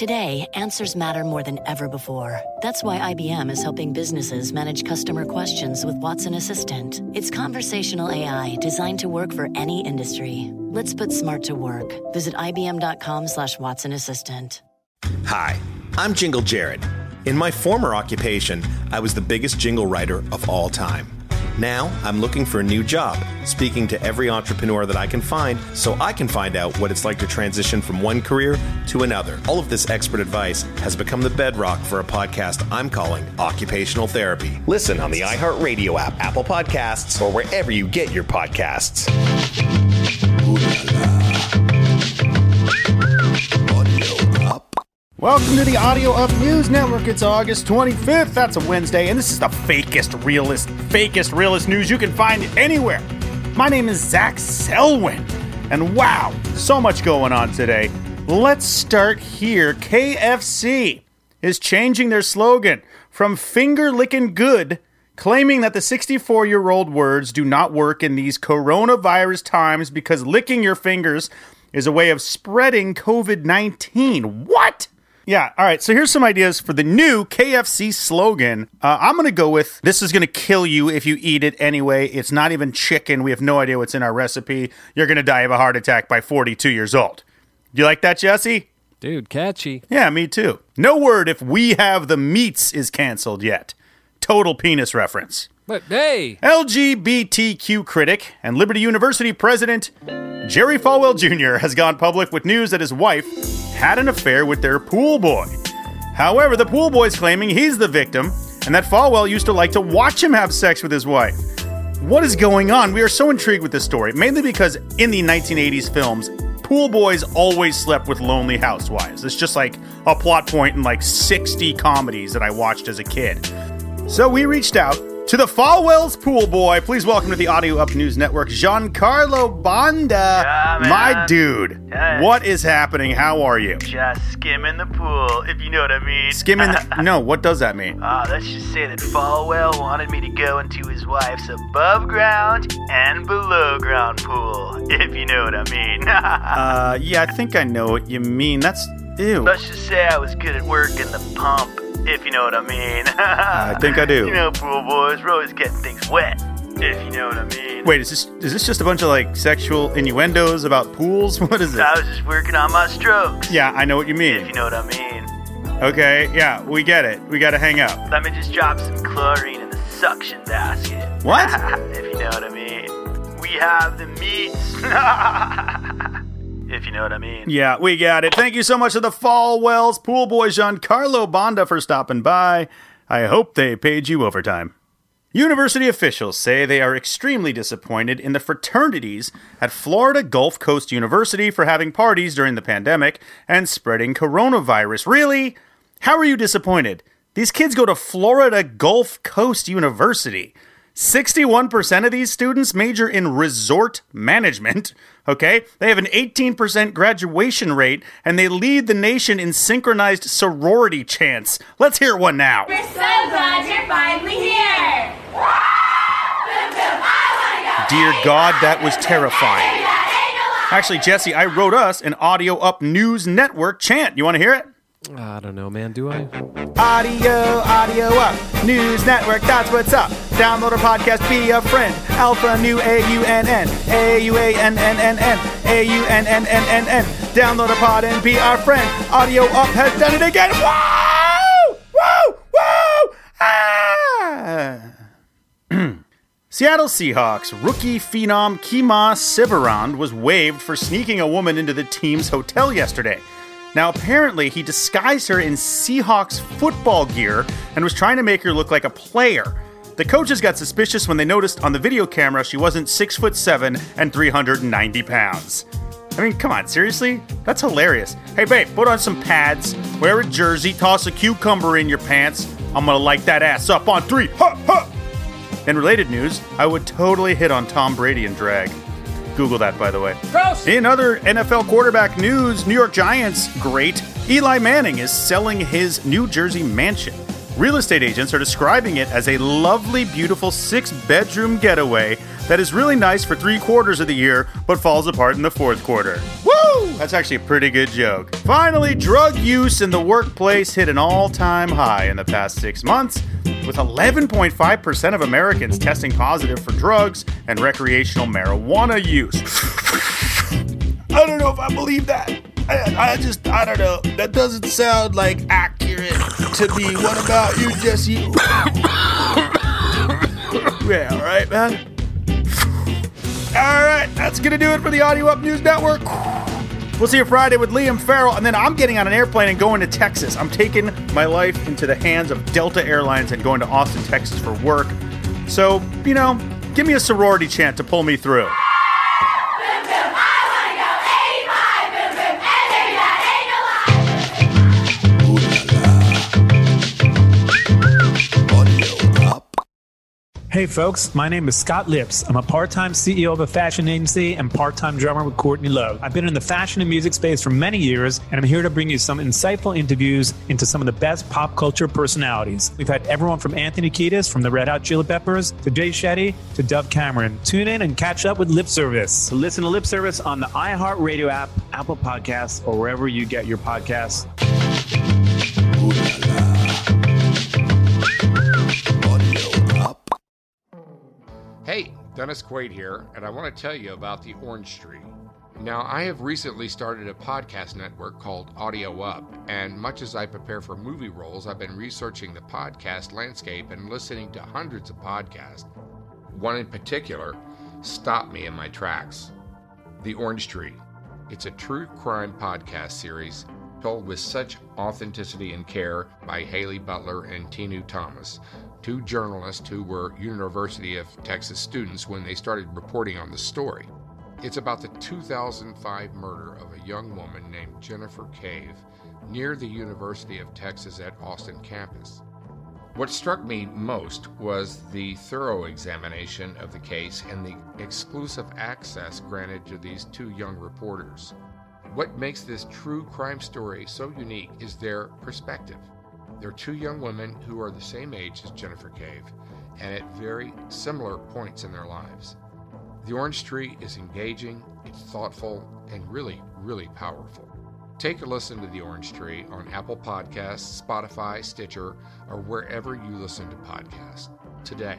Today, answers matter more than ever before. That's why IBM is helping businesses manage customer questions with Watson Assistant. It's conversational AI designed to work for any industry. Let's put smart to work. Visit IBM.com slash Watson Assistant. Hi, I'm Jingle Jared. In my former occupation, I was the biggest jingle writer of all time. Now, I'm looking for a new job, speaking to every entrepreneur that I can find so I can find out what it's like to transition from one career to another. All of this expert advice has become the bedrock for a podcast I'm calling Occupational Therapy. Listen on the iHeartRadio app, Apple Podcasts, or wherever you get your podcasts. Welcome to the Audio Up News Network. It's August 25th. That's a Wednesday, and this is the fakest, realest, fakest, realest news you can find anywhere. My name is Zach Selwyn, and wow, so much going on today. Let's start here. KFC is changing their slogan from finger licking good, claiming that the 64 year old words do not work in these coronavirus times because licking your fingers is a way of spreading COVID 19. What? Yeah, all right. So here's some ideas for the new KFC slogan. Uh, I'm going to go with this is going to kill you if you eat it anyway. It's not even chicken. We have no idea what's in our recipe. You're going to die of a heart attack by 42 years old. Do You like that, Jesse? Dude, catchy. Yeah, me too. No word if we have the meats is canceled yet. Total penis reference. But hey, LGBTQ critic and Liberty University president Jerry Falwell Jr. has gone public with news that his wife had an affair with their pool boy. However, the pool boy's claiming he's the victim and that Falwell used to like to watch him have sex with his wife. What is going on? We are so intrigued with this story, mainly because in the 1980s films, pool boys always slept with lonely housewives. It's just like a plot point in like 60 comedies that I watched as a kid. So we reached out to the Falwell's pool boy. Please welcome to the Audio Up News Network, Giancarlo Granda. Yeah. My dude, Yeah. what is happening? How are you? Just skimming the pool, if you know what I mean. Skimming. The, no, what does that mean? Ah, let's just say that Falwell wanted me to go into his wife's above ground and below ground pool, if you know what I mean. Uh, yeah, I think I know what you mean. That's ew. let's just say I was good at working the pump, if you know what I mean. I think I do. You know, pool boys, we're always getting things wet, if you know what I mean. Wait, is this is this just a bunch of like sexual innuendos about pools? What is it? I was just working on my strokes, Yeah, I know what you mean. if you know what I mean. Okay, yeah, we get it. We got to hang up. Let me just drop some chlorine in the suction basket. What? if you know what I mean. We have the meats. If you know what I mean. Yeah, we got it. Thank you so much to the Falwells pool boy Giancarlo Granda for stopping by. I hope they paid you overtime. University officials say they are extremely disappointed in the fraternities at Florida Gulf Coast University for having parties during the pandemic and spreading coronavirus. Really? How are you disappointed? These kids go to Florida Gulf Coast University. 61% of these students major in resort management. Okay? They have an 18% graduation rate and they lead the nation in synchronized sorority chants. Let's hear one now. We're so glad you're finally here. Dear God, that was terrifying. Actually, Jesse, I wrote us an Audio Up News Network chant. You want to hear it? I don't know, man. Do I? Audio, audio up. News Network, that's what's up. Download our podcast, be a friend. Alpha New A U N N. A U A N N N N. A U N N N N N. Download a pod and be our friend. Audio Up has done it again. Woo! Woo! Woo! Ah! Seattle Seahawks rookie phenom Kima Siberand was waived for sneaking a woman into the team's hotel yesterday. Now, apparently, he disguised her in Seahawks football gear and was trying to make her look like a player. The coaches got suspicious when they noticed on the video camera she wasn't six foot seven and 390 pounds. I mean, come on, seriously? That's hilarious. Hey, babe, put on some pads, wear a jersey, toss a cucumber in your pants. I'm gonna light that ass up on three. Ha, ha! In related news, I would totally hit on Tom Brady in drag. Google that, by the way. Gross. In other NFL quarterback news, New York Giants great Eli Manning is selling his New Jersey mansion. Real estate agents are describing it as a lovely, beautiful six bedroom getaway that is really nice for three quarters of the year, but falls apart in the fourth quarter. Woo! That's actually a pretty good joke. Finally, drug use in the workplace hit an all time high in the past six months, with 11.5% of Americans testing positive for drugs and recreational marijuana use. I don't know if I believe that. I, I just, I don't know. That doesn't sound like to me. What about you, Jesse? yeah, all right, man. All right, that's gonna do it for the Audio Up News Network. We'll see you Friday with Liam Farrell, and then I'm getting on an airplane and going to Texas. I'm taking my life into the hands of Delta Airlines and going to Austin, Texas for work. So, you know, give me a sorority chant to pull me through. Hey folks, my name is Scott Lipps. I'm a part time CEO of a fashion agency and part time drummer with Courtney Love. I've been in the fashion and music space for many years, and I'm here to bring you some insightful interviews into some of the best pop culture personalities. We've had everyone from Anthony Kiedis from the Red Hot Chili Peppers to Jay Shetty to Dove Cameron. Tune in and catch up with Lip Service. Listen to Lip Service on the iHeartRadio app, Apple Podcasts, or wherever you get your podcasts. Dennis Quaid here, and I want to tell you about the Orange Tree. Now, I have recently started a podcast network called Audio Up, and much as I prepare for movie roles, I've been researching the podcast landscape and listening to hundreds of podcasts. One in particular stopped me in my tracks The Orange Tree. It's a true crime podcast series told with such authenticity and care by Haley Butler and Tinu Thomas, two journalists who were University of Texas students when they started reporting on the story. It's about the 2005 murder of a young woman named Jennifer Cave near the University of Texas at Austin campus. What struck me most was the thorough examination of the case and the exclusive access granted to these two young reporters. What makes this true crime story so unique is their perspective. They're two young women who are the same age as Jennifer Cave and at very similar points in their lives. The Orange Tree is engaging, it's thoughtful, and really, really powerful. Take a listen to The Orange Tree on Apple Podcasts, Spotify, Stitcher, or wherever you listen to podcasts today.